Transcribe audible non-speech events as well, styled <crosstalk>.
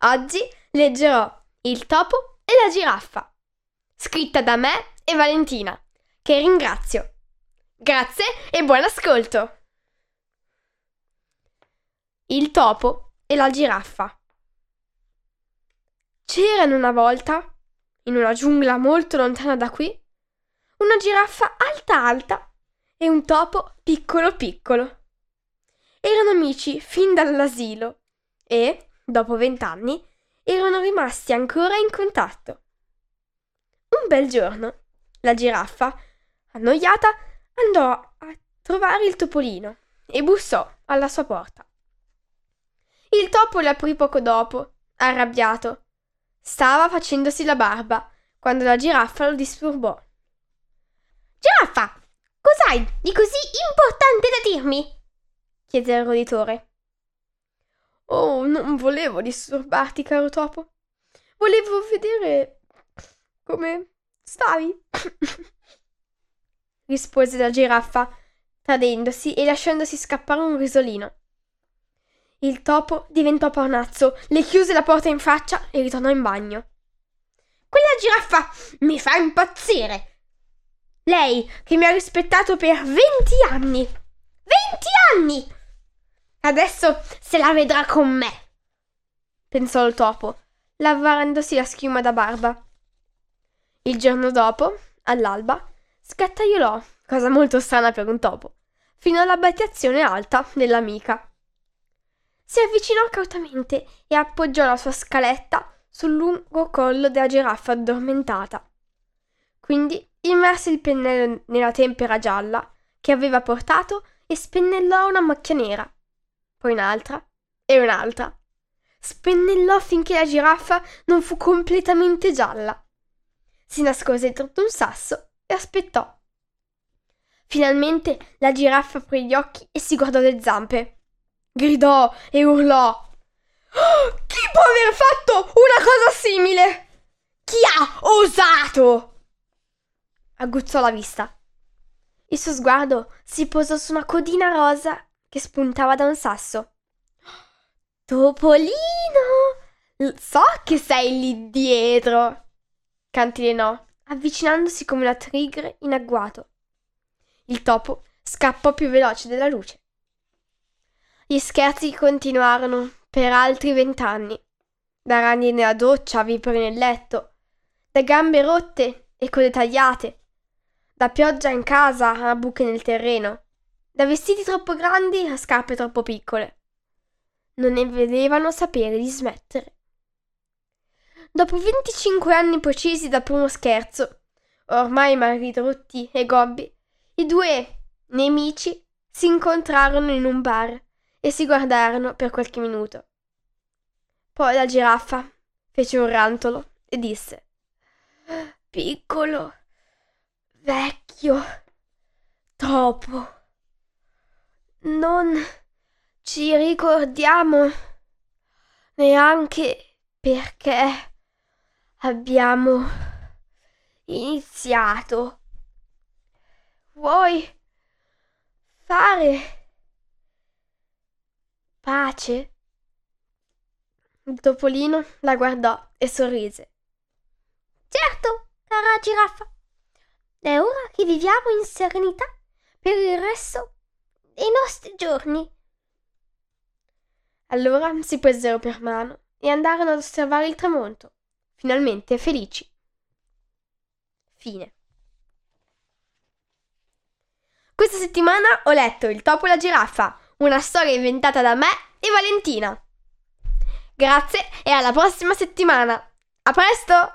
Oggi leggerò Il topo e la giraffa, scritta da me e Valentina, che ringrazio. Grazie e buon ascolto! Il topo e la giraffa. C'erano una volta, in una giungla molto lontana da qui, una giraffa alta alta e un topo piccolo piccolo. Erano amici fin dall'asilo e, dopo vent'anni, erano rimasti ancora in contatto. Un bel giorno, la giraffa, annoiata, andò a trovare il topolino e bussò alla sua porta. Il topo le aprì poco dopo, arrabbiato. Stava facendosi la barba quando la giraffa lo disturbò. Giraffa, cos'hai di così importante da dirmi? chiese il roditore. Oh, non volevo disturbarti, caro topo. Volevo vedere come stavi. <laughs> rispose la giraffa, tradendosi e lasciandosi scappare un risolino. Il topo diventò paonazzo, le chiuse la porta in faccia e ritornò in bagno. Quella giraffa mi fa impazzire. Lei che mi ha rispettato per venti anni. Venti anni! Adesso se la vedrà con me, pensò il topo, lavandosi la schiuma da barba. Il giorno dopo, all'alba, scattaiolò, cosa molto strana per un topo, fino all'abitazione alta dell'amica. Si avvicinò cautamente e appoggiò la sua scaletta sul lungo collo della giraffa addormentata. Quindi immerse il pennello nella tempera gialla che aveva portato e spennellò una macchia nera poi un'altra e un'altra. Spennellò finché la giraffa non fu completamente gialla. Si nascose dietro un sasso e aspettò. Finalmente la giraffa aprì gli occhi e si guardò le zampe. Gridò e urlò. Oh, chi può aver fatto una cosa simile? Chi ha osato? Agguzzò la vista. Il suo sguardo si posò su una codina rosa che spuntava da un sasso. Topolino! So che sei lì dietro! cantilenò, avvicinandosi come una tigre in agguato. Il topo scappò più veloce della luce. Gli scherzi continuarono per altri vent'anni. Da ragni nella doccia a vipere nel letto, da gambe rotte e code tagliate, da pioggia in casa a buche nel terreno, da vestiti troppo grandi a scarpe troppo piccole. Non ne vedevano sapere di smettere. Dopo 25 anni precisi dal primo scherzo, ormai malridotti e gobbi, i due nemici si incontrarono in un bar e si guardarono per qualche minuto. Poi la giraffa fece un rantolo e disse Piccolo, vecchio, troppo non ci ricordiamo neanche perché abbiamo iniziato. Vuoi fare pace? Il topolino la guardò e sorrise. Certo, cara giraffa. È ora che viviamo in serenità per il resto giorni. Allora si presero per mano e andarono ad osservare il tramonto, finalmente felici. Fine. Questa settimana ho letto Il topo e la giraffa, una storia inventata da me e Valentina. Grazie e alla prossima settimana. A presto!